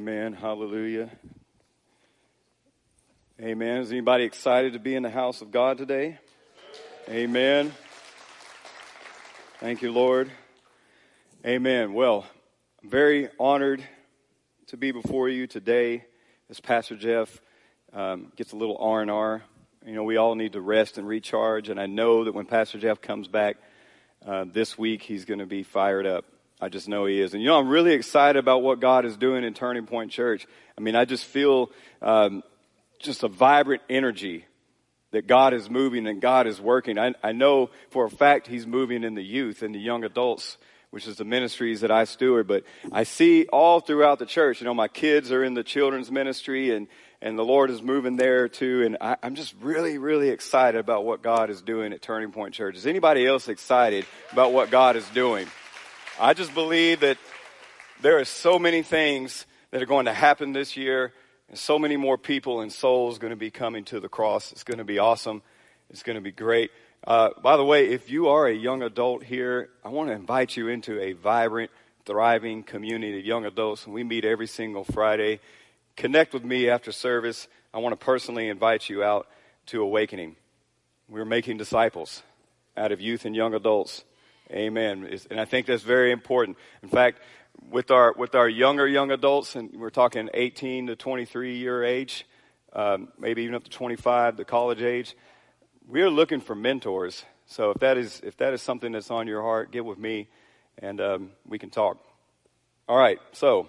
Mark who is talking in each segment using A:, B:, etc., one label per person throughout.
A: Amen. Hallelujah. Amen. Is anybody excited to be in the house of God today? Amen. Thank you, Lord. Amen. Well, I'm very honored to be before you today as Pastor Jeff um, gets a little R&R. You know, we all need to rest and recharge, and I know that when Pastor Jeff comes back uh, this week, he's going to be fired up. I just know he is. And you know, I'm really excited about what God is doing in Turning Point Church. I mean, I just feel um, just a vibrant energy that God is moving and God is working. I, I know for a fact He's moving in the youth and the young adults, which is the ministries that I steward. But I see all throughout the church. You know, my kids are in the children's ministry and, and the Lord is moving there too. And I, I'm just really, really excited about what God is doing at Turning Point Church. Is anybody else excited about what God is doing? I just believe that there are so many things that are going to happen this year and so many more people and souls going to be coming to the cross. It's going to be awesome. It's going to be great. Uh, by the way, if you are a young adult here, I want to invite you into a vibrant, thriving community of young adults. We meet every single Friday. Connect with me after service. I want to personally invite you out to Awakening. We're making disciples out of youth and young adults. Amen. And I think that's very important. In fact, with our with our younger young adults, and we're talking 18 to 23 year age, um, maybe even up to 25, the college age, we are looking for mentors. So if that is if that is something that's on your heart, get with me, and um, we can talk. All right. So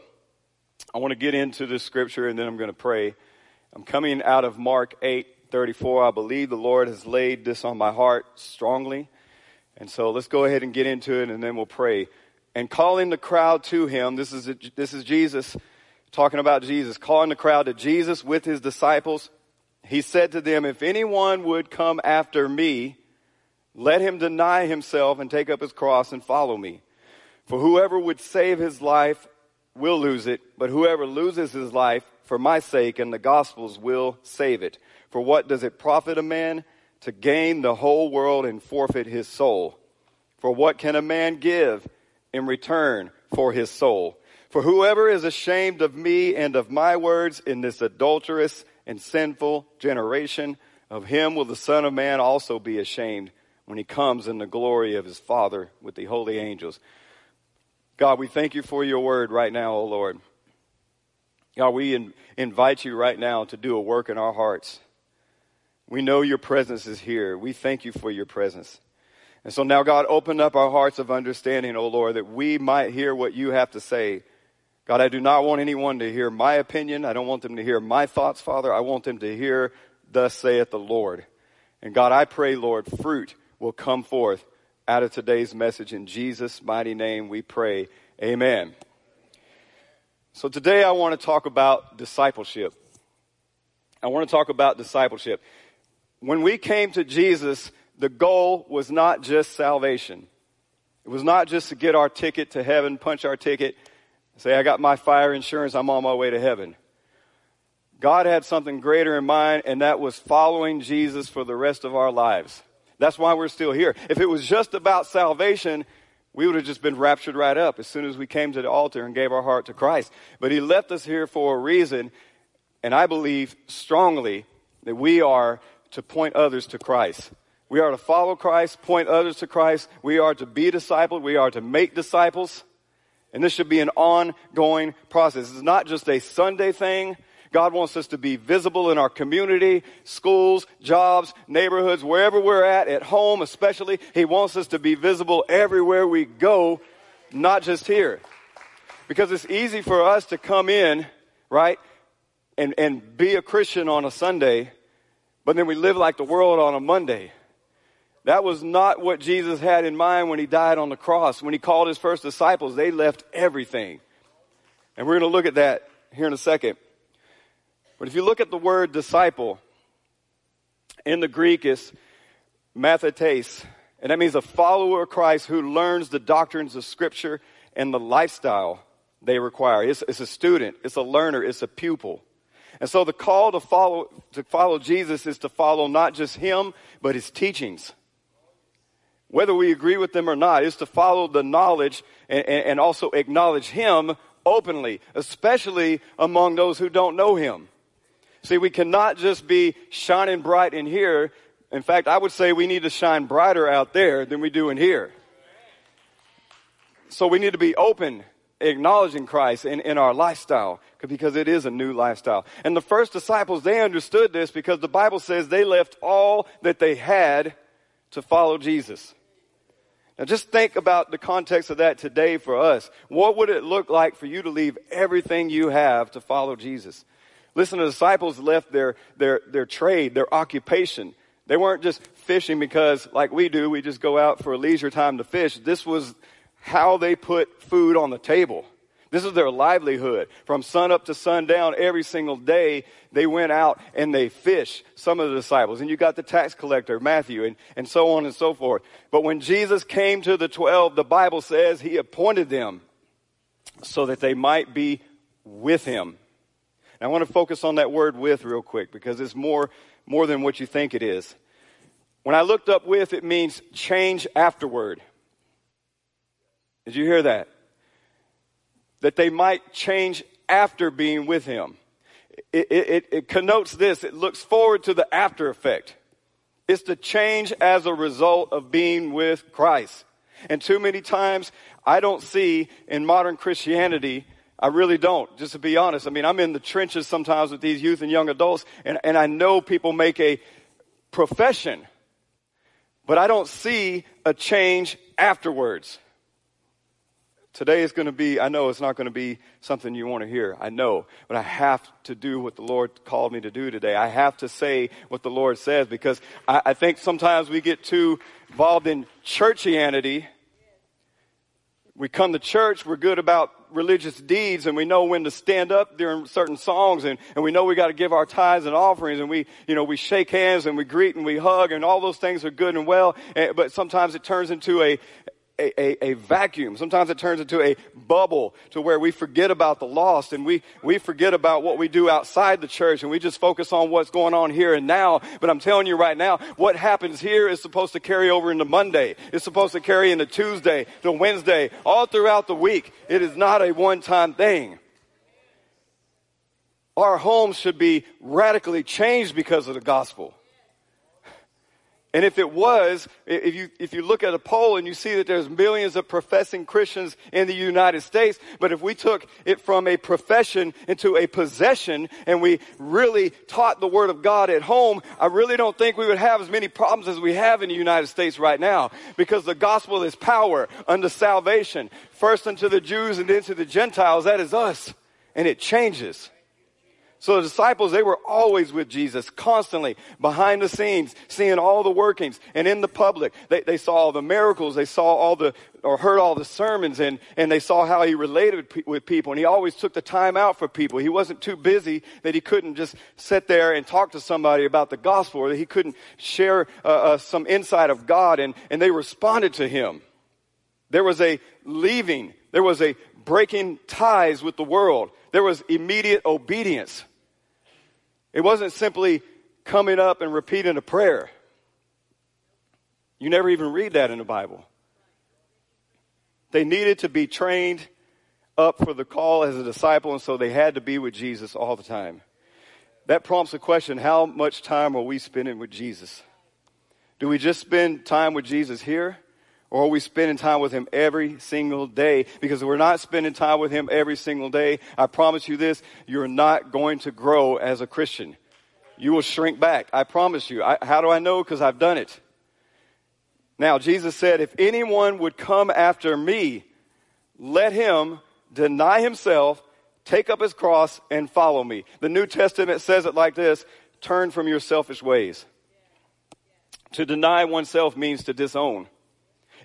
A: I want to get into this scripture, and then I'm going to pray. I'm coming out of Mark 8:34. I believe the Lord has laid this on my heart strongly. And so let's go ahead and get into it and then we'll pray. And calling the crowd to him, this is, this is Jesus talking about Jesus, calling the crowd to Jesus with his disciples. He said to them, If anyone would come after me, let him deny himself and take up his cross and follow me. For whoever would save his life will lose it, but whoever loses his life for my sake and the gospel's will save it. For what does it profit a man to gain the whole world and forfeit his soul. For what can a man give in return for his soul? For whoever is ashamed of me and of my words in this adulterous and sinful generation, of him will the Son of Man also be ashamed when he comes in the glory of his Father with the holy angels. God, we thank you for your word right now, O Lord. God, we in, invite you right now to do a work in our hearts. We know your presence is here. We thank you for your presence. And so now, God, open up our hearts of understanding, O Lord, that we might hear what you have to say. God, I do not want anyone to hear my opinion. I don't want them to hear my thoughts, Father. I want them to hear, thus saith the Lord. And God, I pray, Lord, fruit will come forth out of today's message. In Jesus' mighty name we pray. Amen. So today I want to talk about discipleship. I want to talk about discipleship when we came to Jesus, the goal was not just salvation. It was not just to get our ticket to heaven, punch our ticket, say, I got my fire insurance, I'm on my way to heaven. God had something greater in mind, and that was following Jesus for the rest of our lives. That's why we're still here. If it was just about salvation, we would have just been raptured right up as soon as we came to the altar and gave our heart to Christ. But He left us here for a reason, and I believe strongly that we are to point others to Christ. We are to follow Christ, point others to Christ. We are to be discipled. We are to make disciples. And this should be an ongoing process. It's not just a Sunday thing. God wants us to be visible in our community, schools, jobs, neighborhoods, wherever we're at, at home especially. He wants us to be visible everywhere we go, not just here. Because it's easy for us to come in, right, and, and be a Christian on a Sunday but then we live like the world on a Monday. That was not what Jesus had in mind when he died on the cross. When he called his first disciples, they left everything. And we're going to look at that here in a second. But if you look at the word disciple, in the Greek is mathetes, and that means a follower of Christ who learns the doctrines of Scripture and the lifestyle they require. It's, it's a student, it's a learner, it's a pupil. And so the call to follow, to follow Jesus is to follow not just him, but his teachings. Whether we agree with them or not, is to follow the knowledge and, and also acknowledge him openly, especially among those who don't know Him. See, we cannot just be shining bright in here. In fact, I would say we need to shine brighter out there than we do in here. So we need to be open, acknowledging Christ in, in our lifestyle because it is a new lifestyle. And the first disciples, they understood this because the Bible says they left all that they had to follow Jesus. Now just think about the context of that today for us. What would it look like for you to leave everything you have to follow Jesus? Listen, the disciples left their, their, their trade, their occupation. They weren't just fishing because, like we do, we just go out for a leisure time to fish. This was how they put food on the table. This is their livelihood. From sun up to sundown, every single day, they went out and they fished, some of the disciples. And you got the tax collector, Matthew, and, and so on and so forth. But when Jesus came to the twelve, the Bible says he appointed them so that they might be with him. I want to focus on that word with real quick because it's more, more than what you think it is. When I looked up with, it means change afterward. Did you hear that? That they might change after being with him. It, it, it, connotes this. It looks forward to the after effect. It's the change as a result of being with Christ. And too many times, I don't see in modern Christianity I really don't, just to be honest. I mean, I'm in the trenches sometimes with these youth and young adults, and, and I know people make a profession, but I don't see a change afterwards. Today is going to be, I know it's not going to be something you want to hear. I know. But I have to do what the Lord called me to do today. I have to say what the Lord says because I, I think sometimes we get too involved in churchianity we come to church, we're good about religious deeds and we know when to stand up during certain songs and, and we know we got to give our tithes and offerings and we, you know, we shake hands and we greet and we hug and all those things are good and well. Eh, but sometimes it turns into a, a, a, a, vacuum. Sometimes it turns into a bubble to where we forget about the lost and we, we forget about what we do outside the church and we just focus on what's going on here and now. But I'm telling you right now, what happens here is supposed to carry over into Monday. It's supposed to carry into Tuesday, to Wednesday, all throughout the week. It is not a one-time thing. Our homes should be radically changed because of the gospel. And if it was, if you, if you look at a poll and you see that there's millions of professing Christians in the United States, but if we took it from a profession into a possession and we really taught the Word of God at home, I really don't think we would have as many problems as we have in the United States right now. Because the gospel is power unto salvation. First unto the Jews and then to the Gentiles. That is us. And it changes. So the disciples, they were always with Jesus, constantly behind the scenes, seeing all the workings and in the public. They, they saw all the miracles. They saw all the, or heard all the sermons and, and they saw how he related with people. And he always took the time out for people. He wasn't too busy that he couldn't just sit there and talk to somebody about the gospel or that he couldn't share uh, uh, some insight of God. And, and they responded to him. There was a leaving. There was a breaking ties with the world. There was immediate obedience. It wasn't simply coming up and repeating a prayer. You never even read that in the Bible. They needed to be trained up for the call as a disciple, and so they had to be with Jesus all the time. That prompts a question how much time are we spending with Jesus? Do we just spend time with Jesus here? Or are we spending time with Him every single day? Because if we're not spending time with Him every single day, I promise you this, you're not going to grow as a Christian. You will shrink back. I promise you. I, how do I know? Because I've done it. Now, Jesus said, if anyone would come after me, let him deny himself, take up his cross, and follow me. The New Testament says it like this turn from your selfish ways. To deny oneself means to disown.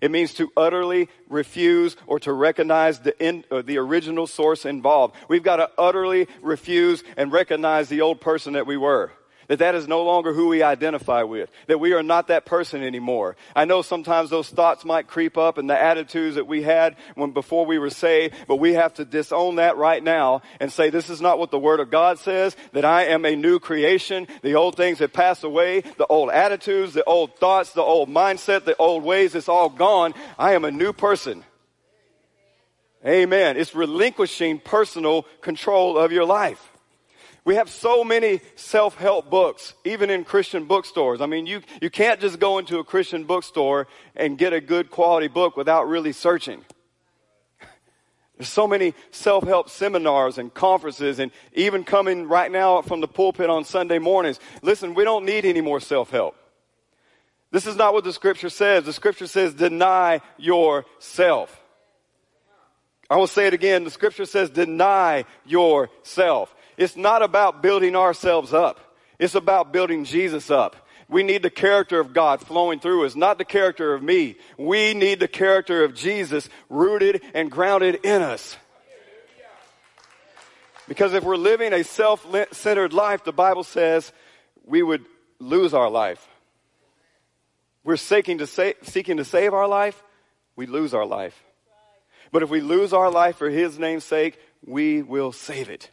A: It means to utterly refuse or to recognize the, in, uh, the original source involved. We've got to utterly refuse and recognize the old person that we were. That that is no longer who we identify with. That we are not that person anymore. I know sometimes those thoughts might creep up and the attitudes that we had when before we were saved, but we have to disown that right now and say this is not what the Word of God says, that I am a new creation. The old things have passed away, the old attitudes, the old thoughts, the old mindset, the old ways, it's all gone. I am a new person. Amen. It's relinquishing personal control of your life. We have so many self-help books, even in Christian bookstores. I mean, you, you can't just go into a Christian bookstore and get a good quality book without really searching. There's so many self-help seminars and conferences and even coming right now from the pulpit on Sunday mornings. Listen, we don't need any more self-help. This is not what the scripture says. The scripture says deny yourself. I will say it again. The scripture says deny yourself. It's not about building ourselves up. It's about building Jesus up. We need the character of God flowing through us, not the character of me. We need the character of Jesus rooted and grounded in us. Because if we're living a self-centered life, the Bible says we would lose our life. We're seeking to, sa- seeking to save our life, we lose our life. But if we lose our life for His name's sake, we will save it.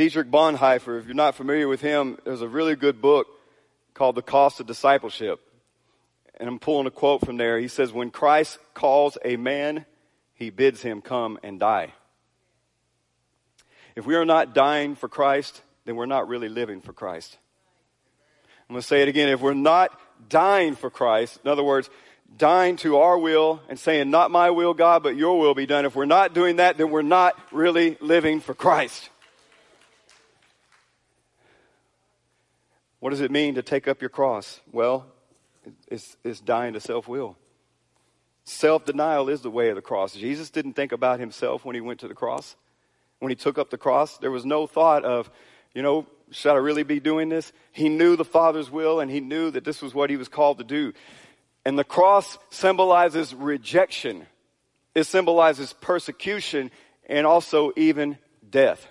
A: Dietrich Bonhoeffer, if you're not familiar with him, there's a really good book called The Cost of Discipleship. And I'm pulling a quote from there. He says, When Christ calls a man, he bids him come and die. If we are not dying for Christ, then we're not really living for Christ. I'm going to say it again. If we're not dying for Christ, in other words, dying to our will and saying, Not my will, God, but your will be done. If we're not doing that, then we're not really living for Christ. What does it mean to take up your cross? Well, it's, it's dying to self will. Self denial is the way of the cross. Jesus didn't think about himself when he went to the cross. When he took up the cross, there was no thought of, you know, should I really be doing this? He knew the Father's will and he knew that this was what he was called to do. And the cross symbolizes rejection, it symbolizes persecution and also even death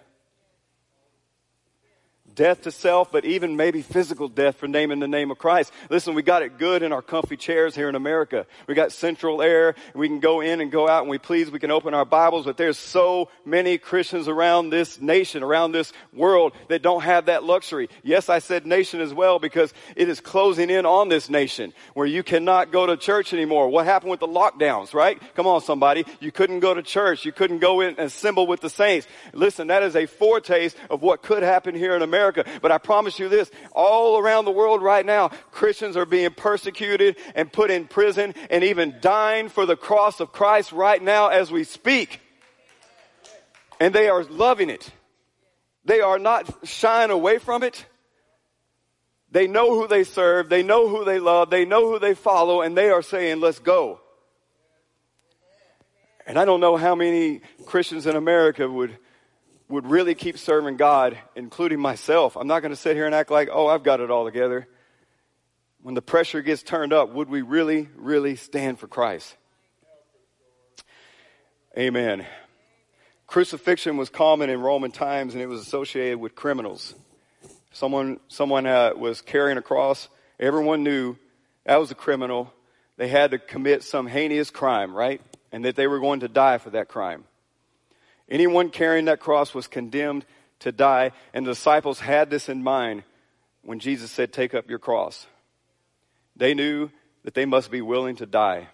A: death to self, but even maybe physical death for naming the name of Christ. Listen, we got it good in our comfy chairs here in America. We got central air. We can go in and go out and we please. We can open our Bibles, but there's so many Christians around this nation, around this world that don't have that luxury. Yes, I said nation as well because it is closing in on this nation where you cannot go to church anymore. What happened with the lockdowns, right? Come on, somebody. You couldn't go to church. You couldn't go in and assemble with the saints. Listen, that is a foretaste of what could happen here in America America. But I promise you this, all around the world right now, Christians are being persecuted and put in prison and even dying for the cross of Christ right now as we speak. And they are loving it. They are not shying away from it. They know who they serve. They know who they love. They know who they follow and they are saying, let's go. And I don't know how many Christians in America would would really keep serving God, including myself. I'm not going to sit here and act like, oh, I've got it all together. When the pressure gets turned up, would we really, really stand for Christ? Amen. Crucifixion was common in Roman times and it was associated with criminals. Someone, someone uh, was carrying a cross. Everyone knew that was a criminal. They had to commit some heinous crime, right? And that they were going to die for that crime. Anyone carrying that cross was condemned to die, and the disciples had this in mind when Jesus said, Take up your cross. They knew that they must be willing to die.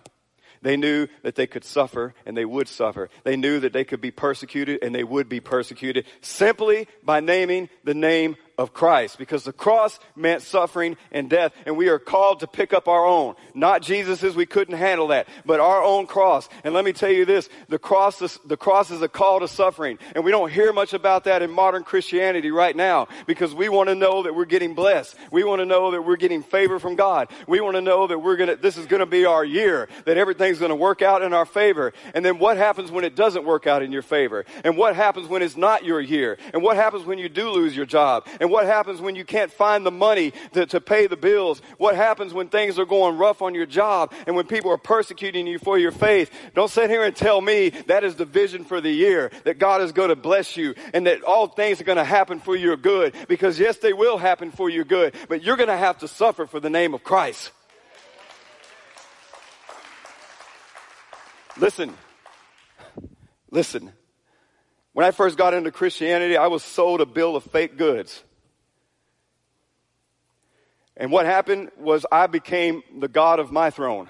A: They knew that they could suffer and they would suffer. They knew that they could be persecuted and they would be persecuted simply by naming the name of Christ because the cross meant suffering and death and we are called to pick up our own. Not Jesus's, we couldn't handle that, but our own cross. And let me tell you this, the cross is, the cross is a call to suffering and we don't hear much about that in modern Christianity right now because we want to know that we're getting blessed. We want to know that we're getting favor from God. We want to know that we're gonna, this is gonna be our year, that everything's gonna work out in our favor. And then what happens when it doesn't work out in your favor? And what happens when it's not your year? And what happens when you do lose your job? And what happens when you can't find the money to, to pay the bills? What happens when things are going rough on your job and when people are persecuting you for your faith? Don't sit here and tell me that is the vision for the year, that God is going to bless you and that all things are going to happen for your good. Because yes, they will happen for your good, but you're going to have to suffer for the name of Christ. Listen, listen. When I first got into Christianity, I was sold a bill of fake goods. And what happened was I became the God of my throne.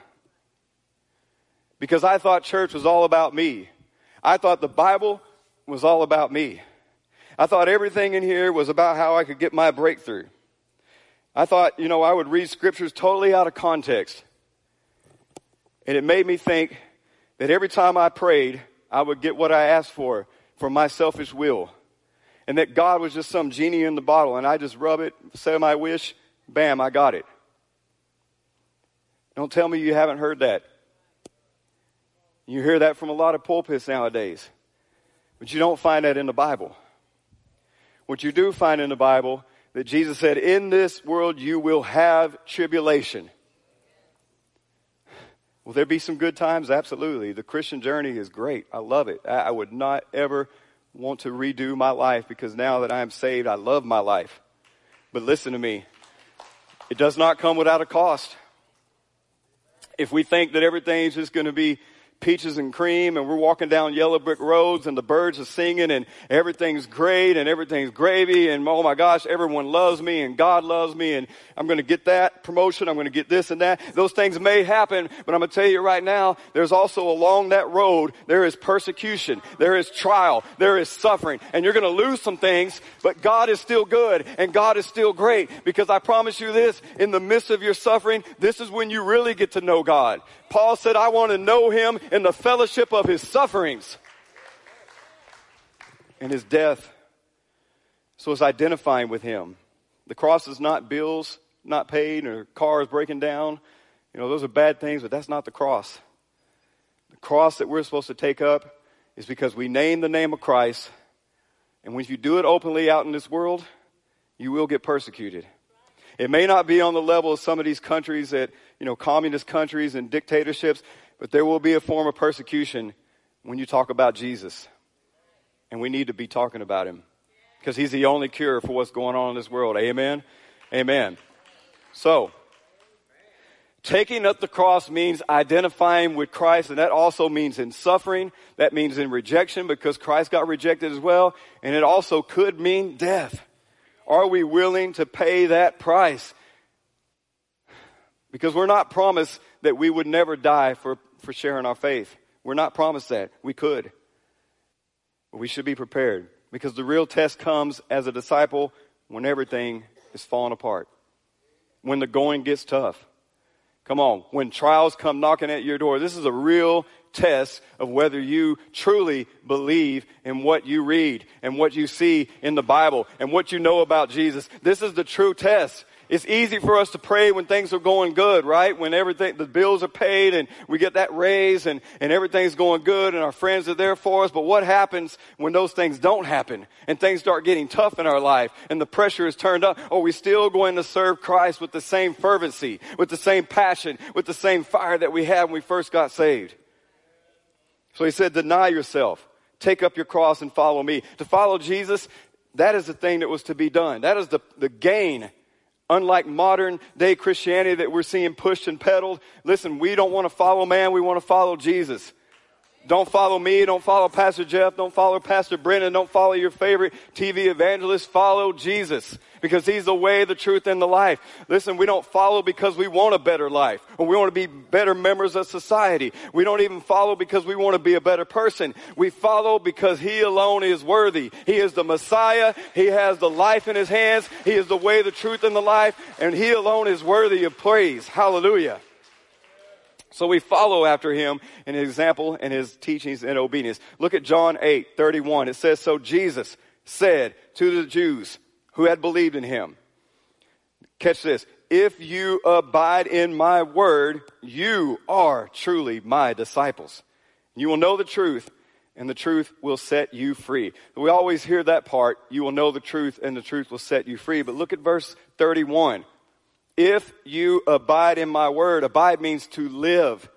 A: because I thought church was all about me. I thought the Bible was all about me. I thought everything in here was about how I could get my breakthrough. I thought, you know, I would read scriptures totally out of context. And it made me think that every time I prayed, I would get what I asked for, for my selfish will. And that God was just some genie in the bottle and I just rub it, say my wish, bam, I got it. Don't tell me you haven't heard that. You hear that from a lot of pulpits nowadays. But you don't find that in the Bible. What you do find in the Bible that Jesus said, in this world you will have tribulation. Will there be some good times? Absolutely. The Christian journey is great. I love it. I would not ever want to redo my life because now that I am saved, I love my life. But listen to me. It does not come without a cost. If we think that everything's just going to be peaches and cream and we're walking down yellow brick roads and the birds are singing and everything's great and everything's gravy and oh my gosh, everyone loves me and God loves me and I'm going to get that promotion. I'm going to get this and that. Those things may happen, but I'm going to tell you right now, there's also along that road, there is persecution, there is trial, there is suffering and you're going to lose some things, but God is still good and God is still great because I promise you this, in the midst of your suffering, this is when you really get to know God. Paul said, I want to know him in the fellowship of his sufferings and his death. So it's identifying with him. The cross is not bills not paid or cars breaking down. You know, those are bad things, but that's not the cross. The cross that we're supposed to take up is because we name the name of Christ. And when you do it openly out in this world, you will get persecuted. It may not be on the level of some of these countries that, you know, communist countries and dictatorships, but there will be a form of persecution when you talk about Jesus. And we need to be talking about him because he's the only cure for what's going on in this world. Amen. Amen. So, taking up the cross means identifying with Christ, and that also means in suffering. That means in rejection because Christ got rejected as well. And it also could mean death. Are we willing to pay that price? Because we're not promised that we would never die for, for sharing our faith. We're not promised that. We could. But we should be prepared. Because the real test comes as a disciple when everything is falling apart. When the going gets tough. Come on. When trials come knocking at your door. This is a real test of whether you truly believe in what you read and what you see in the Bible and what you know about Jesus. This is the true test. It's easy for us to pray when things are going good, right? When everything, the bills are paid and we get that raise and, and everything's going good and our friends are there for us. But what happens when those things don't happen and things start getting tough in our life and the pressure is turned up? Are we still going to serve Christ with the same fervency, with the same passion, with the same fire that we had when we first got saved? So he said, deny yourself. Take up your cross and follow me. To follow Jesus, that is the thing that was to be done. That is the, the gain. Unlike modern day Christianity that we're seeing pushed and peddled. Listen, we don't want to follow man, we want to follow Jesus. Don't follow me. Don't follow Pastor Jeff. Don't follow Pastor Brennan. Don't follow your favorite TV evangelist. Follow Jesus because he's the way, the truth, and the life. Listen, we don't follow because we want a better life or we want to be better members of society. We don't even follow because we want to be a better person. We follow because he alone is worthy. He is the Messiah. He has the life in his hands. He is the way, the truth, and the life. And he alone is worthy of praise. Hallelujah. So we follow after him in his example and his teachings and obedience. Look at John 8, 31. It says, So Jesus said to the Jews who had believed in him, catch this, if you abide in my word, you are truly my disciples. You will know the truth, and the truth will set you free. We always hear that part, you will know the truth, and the truth will set you free. But look at verse 31. If you abide in my word, abide means to live,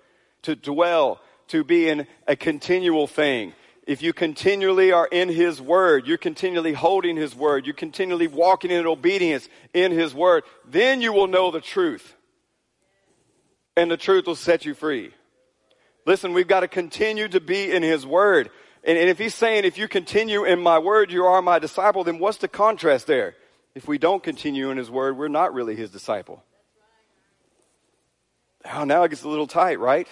A: to dwell, to be in a continual thing. If you continually are in his word, you're continually holding his word, you're continually walking in obedience in his word, then you will know the truth. And the truth will set you free. Listen, we've got to continue to be in his word. And, and if he's saying, if you continue in my word, you are my disciple, then what's the contrast there? If we don't continue in His Word, we're not really His disciple. Oh, now it gets a little tight, right?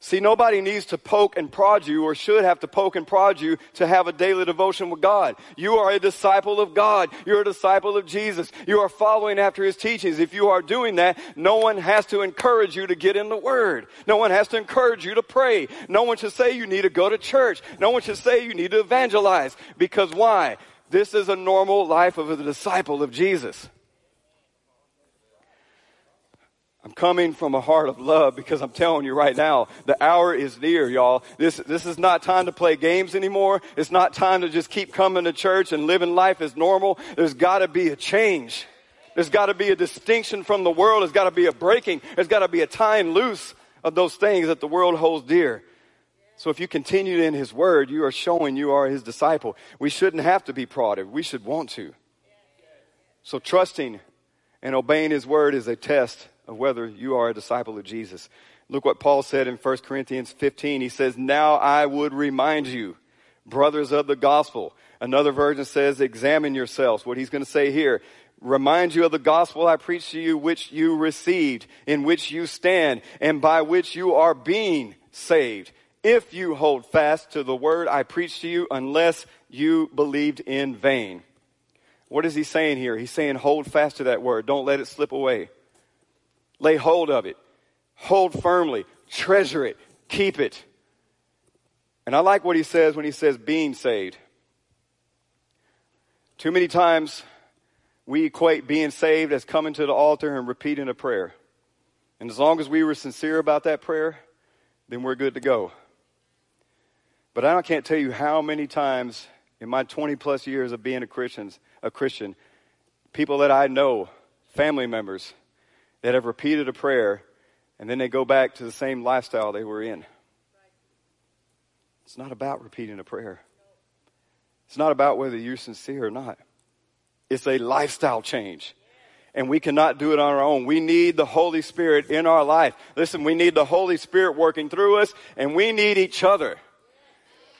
A: See, nobody needs to poke and prod you or should have to poke and prod you to have a daily devotion with God. You are a disciple of God. You're a disciple of Jesus. You are following after His teachings. If you are doing that, no one has to encourage you to get in the Word. No one has to encourage you to pray. No one should say you need to go to church. No one should say you need to evangelize. Because why? This is a normal life of a disciple of Jesus. I'm coming from a heart of love because I'm telling you right now, the hour is near, y'all. This, this is not time to play games anymore. It's not time to just keep coming to church and living life as normal. There's gotta be a change. There's gotta be a distinction from the world. There's gotta be a breaking. There's gotta be a tying loose of those things that the world holds dear. So if you continue in His Word, you are showing you are His disciple. We shouldn't have to be prodded. We should want to. So trusting and obeying His Word is a test of whether you are a disciple of Jesus. Look what Paul said in 1 Corinthians 15. He says, Now I would remind you, brothers of the gospel. Another version says, Examine yourselves. What he's going to say here, remind you of the gospel I preached to you, which you received, in which you stand, and by which you are being saved. If you hold fast to the word I preached to you, unless you believed in vain. What is he saying here? He's saying hold fast to that word. Don't let it slip away. Lay hold of it. Hold firmly. Treasure it. Keep it. And I like what he says when he says being saved. Too many times we equate being saved as coming to the altar and repeating a prayer. And as long as we were sincere about that prayer, then we're good to go. But I can't tell you how many times in my 20 plus years of being a Christian, a Christian, people that I know, family members, that have repeated a prayer and then they go back to the same lifestyle they were in. It's not about repeating a prayer. It's not about whether you're sincere or not. It's a lifestyle change. And we cannot do it on our own. We need the Holy Spirit in our life. Listen, we need the Holy Spirit working through us and we need each other.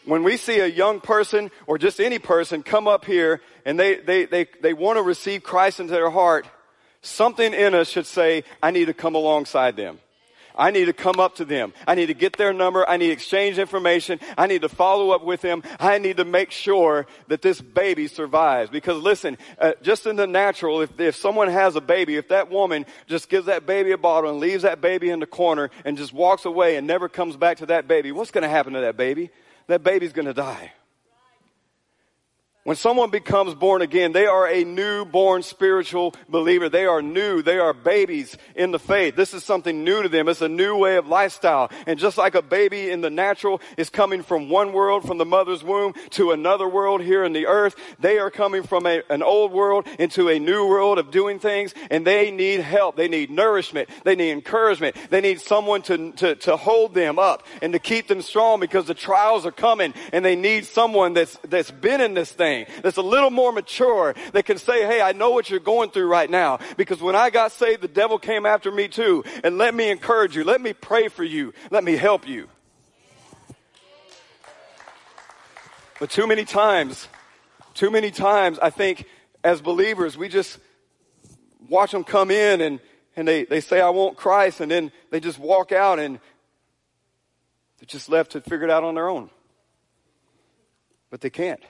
A: When we see a young person or just any person come up here and they, they, they, they want to receive Christ into their heart, Something in us should say, I need to come alongside them. I need to come up to them. I need to get their number. I need to exchange information. I need to follow up with them. I need to make sure that this baby survives. Because listen, uh, just in the natural, if, if someone has a baby, if that woman just gives that baby a bottle and leaves that baby in the corner and just walks away and never comes back to that baby, what's going to happen to that baby? That baby's going to die. When someone becomes born again, they are a newborn spiritual believer. They are new. They are babies in the faith. This is something new to them. It's a new way of lifestyle. And just like a baby in the natural is coming from one world, from the mother's womb, to another world here in the earth, they are coming from a, an old world into a new world of doing things, and they need help. They need nourishment. They need encouragement. They need someone to, to, to hold them up and to keep them strong because the trials are coming, and they need someone that's, that's been in this thing that's a little more mature that can say, hey, I know what you're going through right now because when I got saved, the devil came after me too. And let me encourage you. Let me pray for you. Let me help you. But too many times, too many times, I think as believers, we just watch them come in and, and they, they say, I want Christ, and then they just walk out and they're just left to figure it out on their own. But they can't.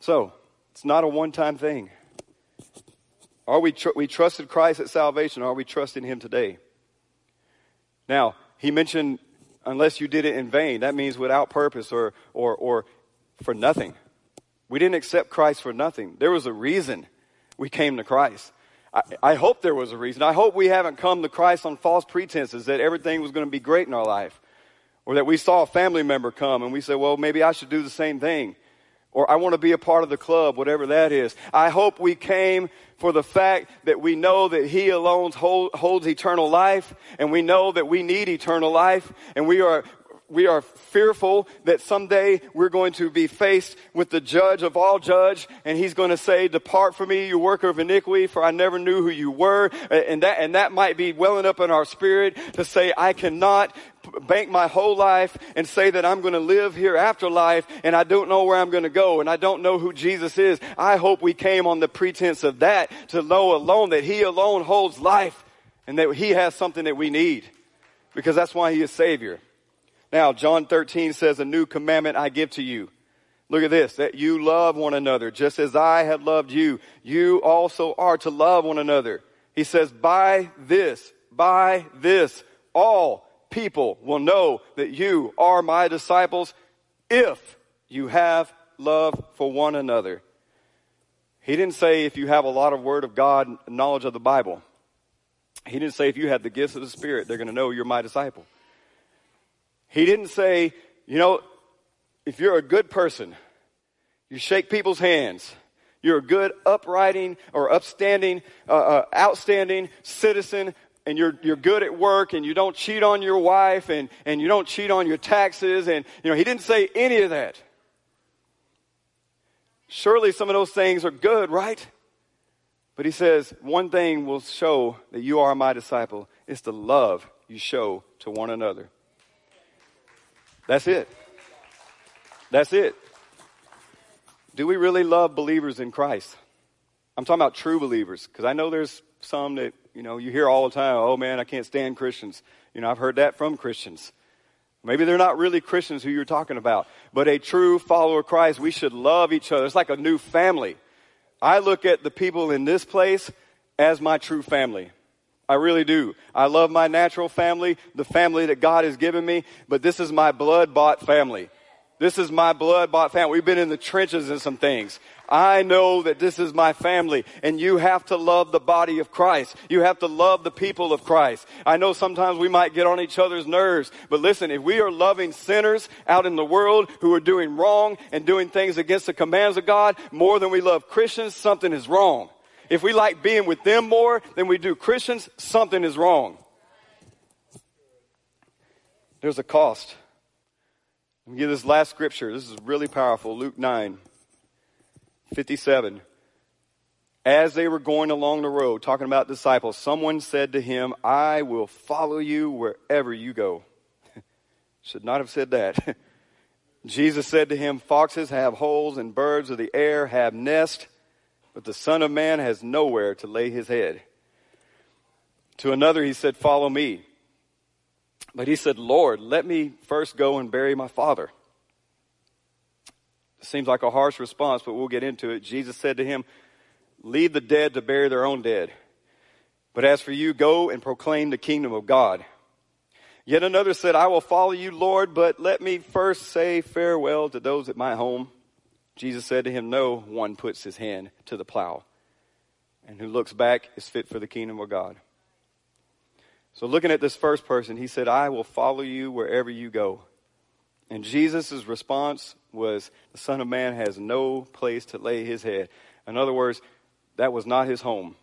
A: So, it's not a one time thing. Are we, tr- we trusted Christ at salvation? Are we trusting Him today? Now, he mentioned, unless you did it in vain, that means without purpose or, or, or for nothing. We didn't accept Christ for nothing. There was a reason we came to Christ. I, I hope there was a reason. I hope we haven't come to Christ on false pretenses that everything was going to be great in our life. Or that we saw a family member come and we said, well, maybe I should do the same thing or I want to be a part of the club, whatever that is. I hope we came for the fact that we know that He alone hold, holds eternal life, and we know that we need eternal life, and we are we are fearful that someday we're going to be faced with the judge of all judge and he's going to say, depart from me, you worker of iniquity, for I never knew who you were. And that, and that might be welling up in our spirit to say, I cannot bank my whole life and say that I'm going to live here after life and I don't know where I'm going to go and I don't know who Jesus is. I hope we came on the pretense of that to know alone that he alone holds life and that he has something that we need. because that's why he is Savior. Now, John 13 says, a new commandment I give to you. Look at this, that you love one another just as I have loved you. You also are to love one another. He says, by this, by this, all people will know that you are my disciples if you have love for one another. He didn't say if you have a lot of Word of God, knowledge of the Bible. He didn't say if you have the gifts of the Spirit, they're going to know you're my disciple. He didn't say, you know, if you're a good person, you shake people's hands, you're a good, uprighting or upstanding, uh, uh, outstanding citizen, and you're, you're good at work and you don't cheat on your wife and, and you don't cheat on your taxes. And, you know, he didn't say any of that. Surely some of those things are good, right? But he says, one thing will show that you are my disciple. It's the love you show to one another. That's it. That's it. Do we really love believers in Christ? I'm talking about true believers, because I know there's some that, you know, you hear all the time, oh man, I can't stand Christians. You know, I've heard that from Christians. Maybe they're not really Christians who you're talking about, but a true follower of Christ, we should love each other. It's like a new family. I look at the people in this place as my true family. I really do. I love my natural family, the family that God has given me, but this is my blood bought family. This is my blood bought family. We've been in the trenches in some things. I know that this is my family and you have to love the body of Christ. You have to love the people of Christ. I know sometimes we might get on each other's nerves, but listen, if we are loving sinners out in the world who are doing wrong and doing things against the commands of God more than we love Christians, something is wrong. If we like being with them more than we do Christians, something is wrong. There's a cost. Give this last scripture. This is really powerful. Luke 9, 57. As they were going along the road, talking about disciples, someone said to him, I will follow you wherever you go. Should not have said that. Jesus said to him, Foxes have holes and birds of the air have nests, but the Son of Man has nowhere to lay his head. To another he said, Follow me. But he said, Lord, let me first go and bury my father. Seems like a harsh response, but we'll get into it. Jesus said to him, Leave the dead to bury their own dead. But as for you, go and proclaim the kingdom of God. Yet another said, I will follow you, Lord, but let me first say farewell to those at my home. Jesus said to him, No one puts his hand to the plow, and who looks back is fit for the kingdom of God. So, looking at this first person, he said, I will follow you wherever you go. And Jesus' response was, The Son of Man has no place to lay his head. In other words, that was not his home.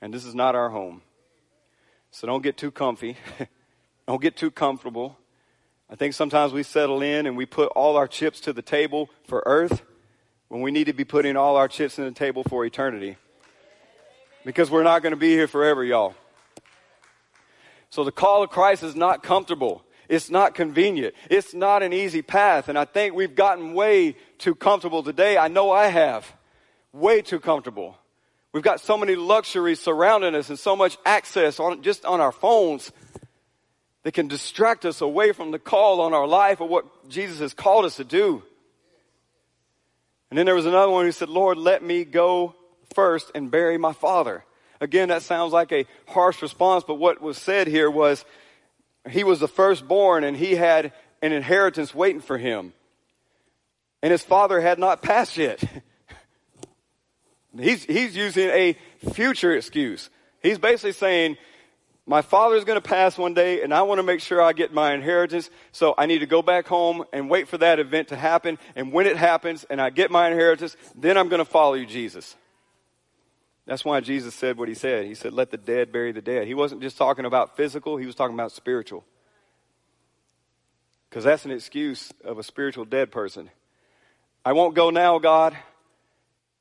A: And this is not our home. So don't get too comfy. don't get too comfortable. I think sometimes we settle in and we put all our chips to the table for earth when we need to be putting all our chips in the table for eternity. Because we're not going to be here forever, y'all. So the call of Christ is not comfortable. It's not convenient. It's not an easy path. And I think we've gotten way too comfortable today. I know I have. Way too comfortable. We've got so many luxuries surrounding us and so much access on just on our phones that can distract us away from the call on our life or what Jesus has called us to do. And then there was another one who said, Lord, let me go first and bury my father. Again, that sounds like a harsh response, but what was said here was he was the firstborn and he had an inheritance waiting for him. And his father had not passed yet. he's, he's using a future excuse. He's basically saying, my father is going to pass one day and I want to make sure I get my inheritance. So I need to go back home and wait for that event to happen. And when it happens and I get my inheritance, then I'm going to follow you, Jesus. That's why Jesus said what he said. He said, let the dead bury the dead. He wasn't just talking about physical, he was talking about spiritual. Because that's an excuse of a spiritual dead person. I won't go now, God,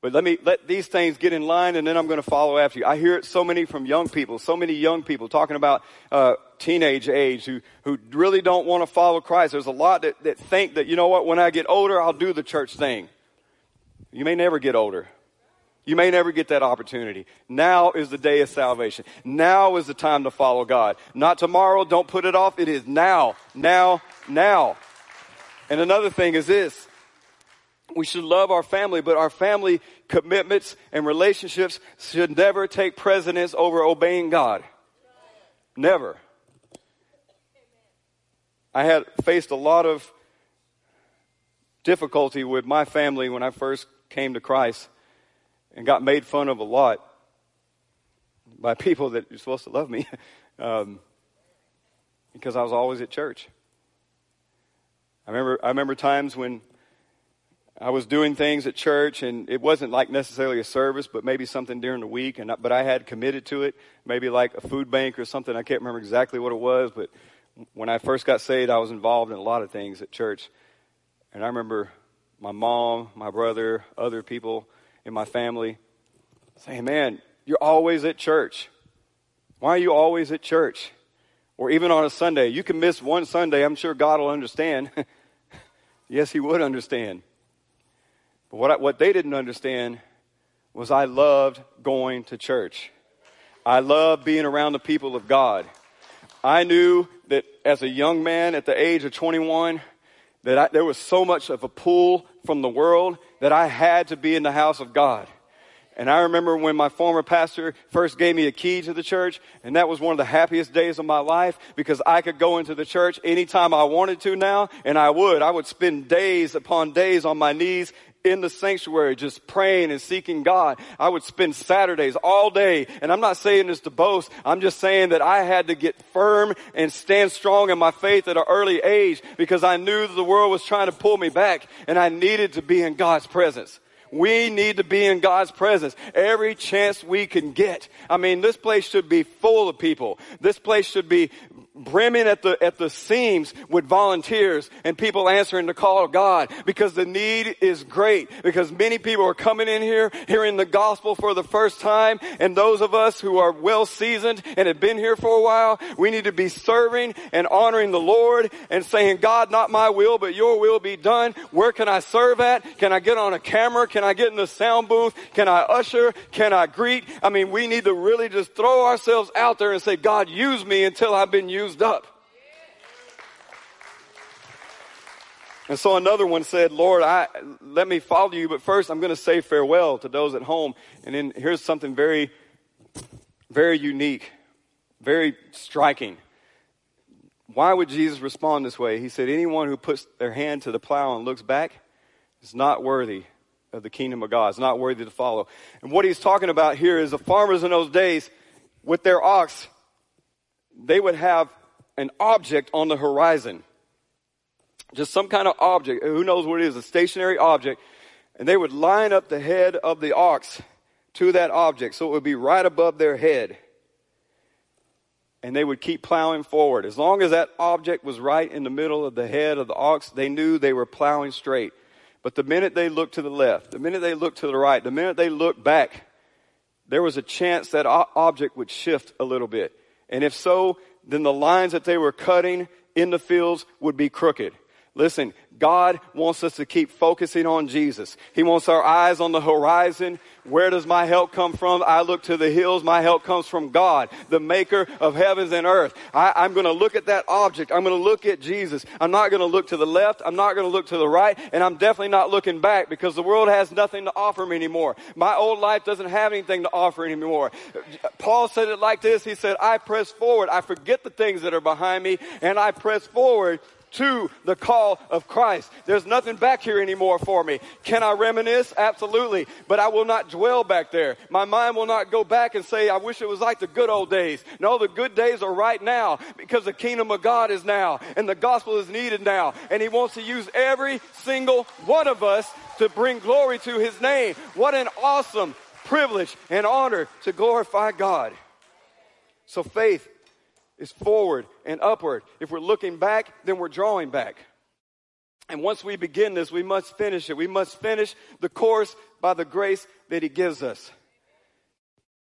A: but let me let these things get in line and then I'm going to follow after you. I hear it so many from young people, so many young people talking about uh, teenage age who, who really don't want to follow Christ. There's a lot that, that think that, you know what, when I get older, I'll do the church thing. You may never get older. You may never get that opportunity. Now is the day of salvation. Now is the time to follow God. Not tomorrow. Don't put it off. It is now, now, now. And another thing is this. We should love our family, but our family commitments and relationships should never take precedence over obeying God. Never. I had faced a lot of difficulty with my family when I first came to Christ and got made fun of a lot by people that are supposed to love me um, because I was always at church. I remember, I remember times when I was doing things at church, and it wasn't like necessarily a service, but maybe something during the week. And but I had committed to it, maybe like a food bank or something. I can't remember exactly what it was, but when I first got saved, I was involved in a lot of things at church. And I remember my mom, my brother, other people in my family say, Man, you're always at church. Why are you always at church? Or even on a Sunday. You can miss one Sunday. I'm sure God will understand. yes, He would understand. But what, I, what they didn't understand was I loved going to church. I loved being around the people of God. I knew that as a young man at the age of 21, that I, there was so much of a pull from the world that I had to be in the house of God. And I remember when my former pastor first gave me a key to the church, and that was one of the happiest days of my life because I could go into the church anytime I wanted to now, and I would. I would spend days upon days on my knees in the sanctuary just praying and seeking God. I would spend Saturdays all day. And I'm not saying this to boast. I'm just saying that I had to get firm and stand strong in my faith at an early age because I knew the world was trying to pull me back and I needed to be in God's presence. We need to be in God's presence every chance we can get. I mean, this place should be full of people. This place should be brimming at the, at the seams with volunteers and people answering the call of God because the need is great because many people are coming in here hearing the gospel for the first time and those of us who are well seasoned and have been here for a while, we need to be serving and honoring the Lord and saying, God, not my will, but your will be done. Where can I serve at? Can I get on a camera? Can I get in the sound booth? Can I usher? Can I greet? I mean, we need to really just throw ourselves out there and say, God, use me until I've been used used up. And so another one said, Lord, I, let me follow you, but first I'm going to say farewell to those at home. And then here's something very, very unique, very striking. Why would Jesus respond this way? He said, anyone who puts their hand to the plow and looks back is not worthy of the kingdom of God. It's not worthy to follow. And what he's talking about here is the farmers in those days with their ox they would have an object on the horizon. Just some kind of object. Who knows what it is? A stationary object. And they would line up the head of the ox to that object. So it would be right above their head. And they would keep plowing forward. As long as that object was right in the middle of the head of the ox, they knew they were plowing straight. But the minute they looked to the left, the minute they looked to the right, the minute they looked back, there was a chance that object would shift a little bit. And if so, then the lines that they were cutting in the fields would be crooked. Listen, God wants us to keep focusing on Jesus. He wants our eyes on the horizon. Where does my help come from? I look to the hills. My help comes from God, the maker of heavens and earth. I, am going to look at that object. I'm going to look at Jesus. I'm not going to look to the left. I'm not going to look to the right. And I'm definitely not looking back because the world has nothing to offer me anymore. My old life doesn't have anything to offer anymore. Paul said it like this. He said, I press forward. I forget the things that are behind me and I press forward to the call of Christ. There's nothing back here anymore for me. Can I reminisce? Absolutely. But I will not dwell back there. My mind will not go back and say, I wish it was like the good old days. No, the good days are right now because the kingdom of God is now and the gospel is needed now. And he wants to use every single one of us to bring glory to his name. What an awesome privilege and honor to glorify God. So faith is forward and upward. If we're looking back, then we're drawing back. And once we begin this, we must finish it. We must finish the course by the grace that He gives us.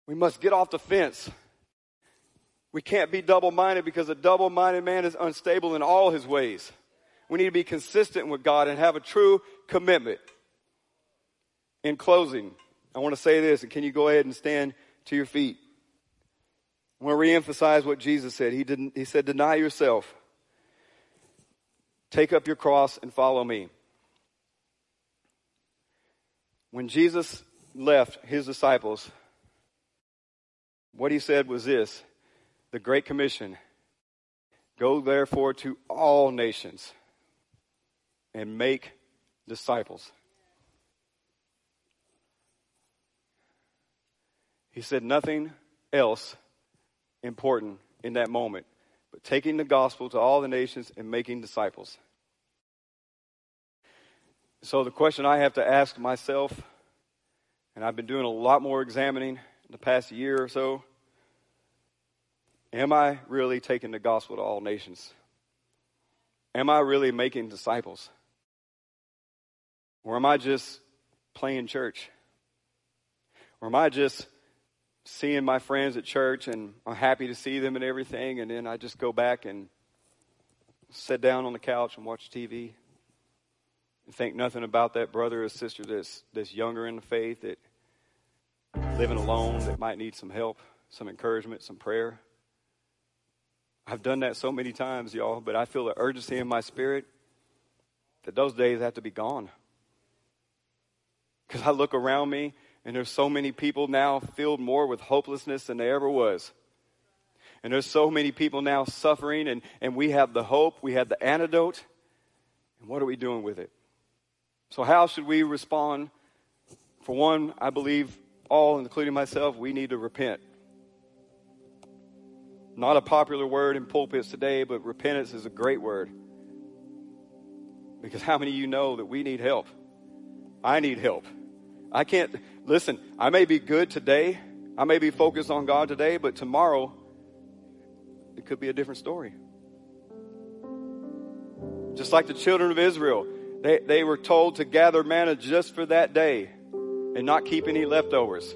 A: We must get off the fence. We can't be double minded because a double minded man is unstable in all his ways. We need to be consistent with God and have a true commitment. In closing, I want to say this, and can you go ahead and stand to your feet? I want to reemphasize what Jesus said. He didn't, he said, deny yourself. Take up your cross and follow me. When Jesus left his disciples, what he said was this the Great Commission Go therefore to all nations and make disciples. He said nothing else important in that moment, but taking the gospel to all the nations and making disciples. So, the question I have to ask myself, and I've been doing a lot more examining in the past year or so Am I really taking the gospel to all nations? Am I really making disciples? Or am I just playing church? Or am I just seeing my friends at church and I'm happy to see them and everything, and then I just go back and sit down on the couch and watch TV and think nothing about that brother or sister that's, that's younger in the faith, that living alone, that might need some help, some encouragement, some prayer? I've done that so many times, y'all, but I feel the urgency in my spirit that those days have to be gone. Because I look around me and there's so many people now filled more with hopelessness than there ever was. And there's so many people now suffering, and, and we have the hope, we have the antidote. And what are we doing with it? So, how should we respond? For one, I believe all, including myself, we need to repent. Not a popular word in pulpits today, but repentance is a great word. Because how many of you know that we need help? I need help. I can't, listen, I may be good today. I may be focused on God today, but tomorrow it could be a different story. Just like the children of Israel, they, they were told to gather manna just for that day and not keep any leftovers.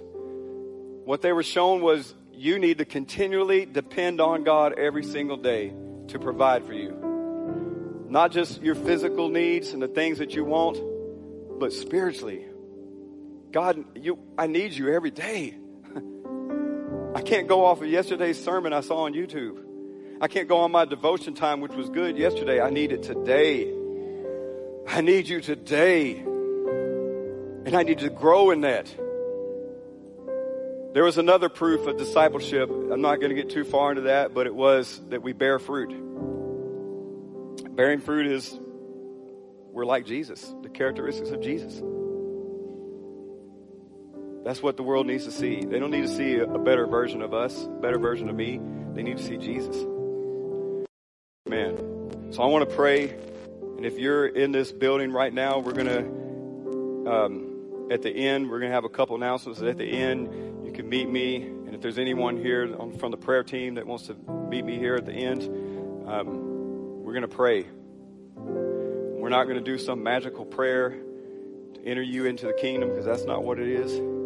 A: What they were shown was you need to continually depend on God every single day to provide for you. Not just your physical needs and the things that you want, but spiritually. God, you, I need you every day. I can't go off of yesterday's sermon I saw on YouTube. I can't go on my devotion time, which was good yesterday. I need it today. I need you today. And I need to grow in that. There was another proof of discipleship. I'm not going to get too far into that, but it was that we bear fruit. Bearing fruit is we're like Jesus, the characteristics of Jesus. That's what the world needs to see. They don't need to see a better version of us, better version of me. They need to see Jesus. Man. So I want to pray. And if you're in this building right now, we're going to, um, at the end, we're going to have a couple announcements. At the end, you can meet me. And if there's anyone here on, from the prayer team that wants to meet me here at the end, um, we're going to pray. We're not going to do some magical prayer to enter you into the kingdom because that's not what it is.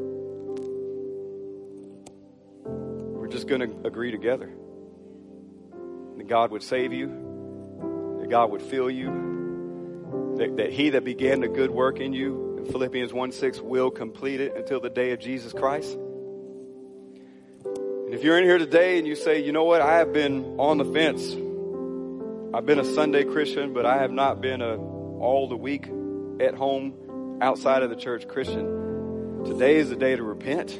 A: Going to agree together that God would save you, that God would fill you, that, that He that began the good work in you, in Philippians 1 6, will complete it until the day of Jesus Christ. And if you're in here today and you say, you know what, I have been on the fence. I've been a Sunday Christian, but I have not been a all the week at home outside of the church Christian. Today is the day to repent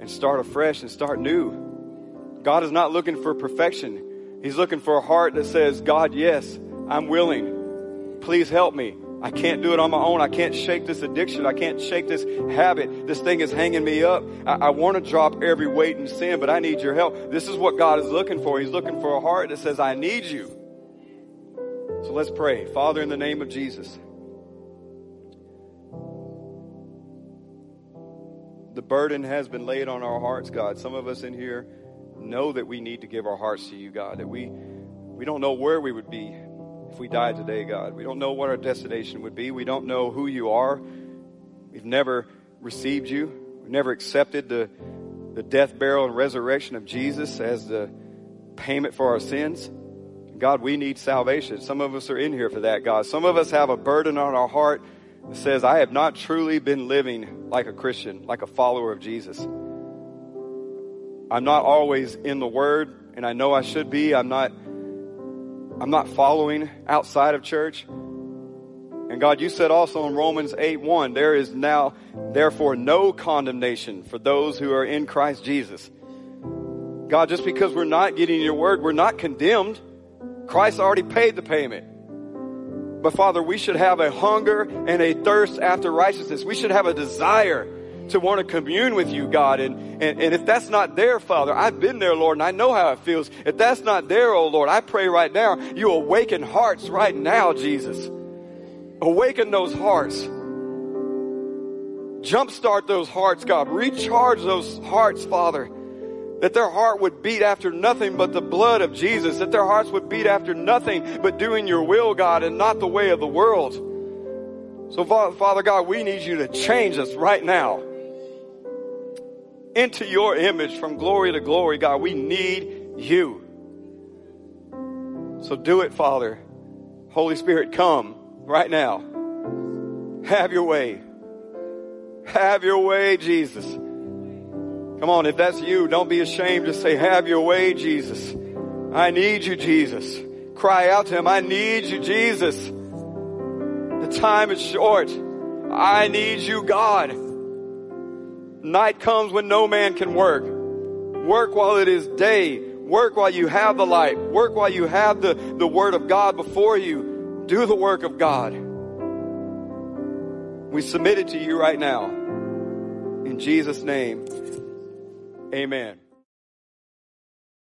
A: and start afresh and start new. God is not looking for perfection. He's looking for a heart that says, God, yes, I'm willing. Please help me. I can't do it on my own. I can't shake this addiction. I can't shake this habit. This thing is hanging me up. I, I want to drop every weight and sin, but I need your help. This is what God is looking for. He's looking for a heart that says, I need you. So let's pray. Father, in the name of Jesus. The burden has been laid on our hearts, God. Some of us in here know that we need to give our hearts to you, God, that we, we don't know where we would be if we died today, God. We don't know what our destination would be. We don't know who you are. We've never received you. We've never accepted the, the death, burial, and resurrection of Jesus as the payment for our sins. God, we need salvation. Some of us are in here for that, God. Some of us have a burden on our heart that says, I have not truly been living like a Christian, like a follower of Jesus. I'm not always in the Word, and I know I should be. I'm not, I'm not following outside of church. And God, you said also in Romans 8 1, there is now therefore no condemnation for those who are in Christ Jesus. God, just because we're not getting your word, we're not condemned. Christ already paid the payment. But Father, we should have a hunger and a thirst after righteousness. We should have a desire to want to commune with you, God. And, and, and if that's not there, Father, I've been there, Lord, and I know how it feels. If that's not there, oh Lord, I pray right now, you awaken hearts right now, Jesus. Awaken those hearts. Jumpstart those hearts, God. Recharge those hearts, Father. That their heart would beat after nothing but the blood of Jesus. That their hearts would beat after nothing but doing your will, God, and not the way of the world. So, Father God, we need you to change us right now into your image from glory to glory, God. We need you. So do it, Father. Holy Spirit, come right now. Have your way. Have your way, Jesus. Come on, if that's you, don't be ashamed to say, have your way, Jesus. I need you, Jesus. Cry out to him, I need you, Jesus. The time is short. I need you, God. Night comes when no man can work. Work while it is day. Work while you have the light. Work while you have the, the word of God before you do the work of God. We submit it to you right now. In Jesus' name, amen.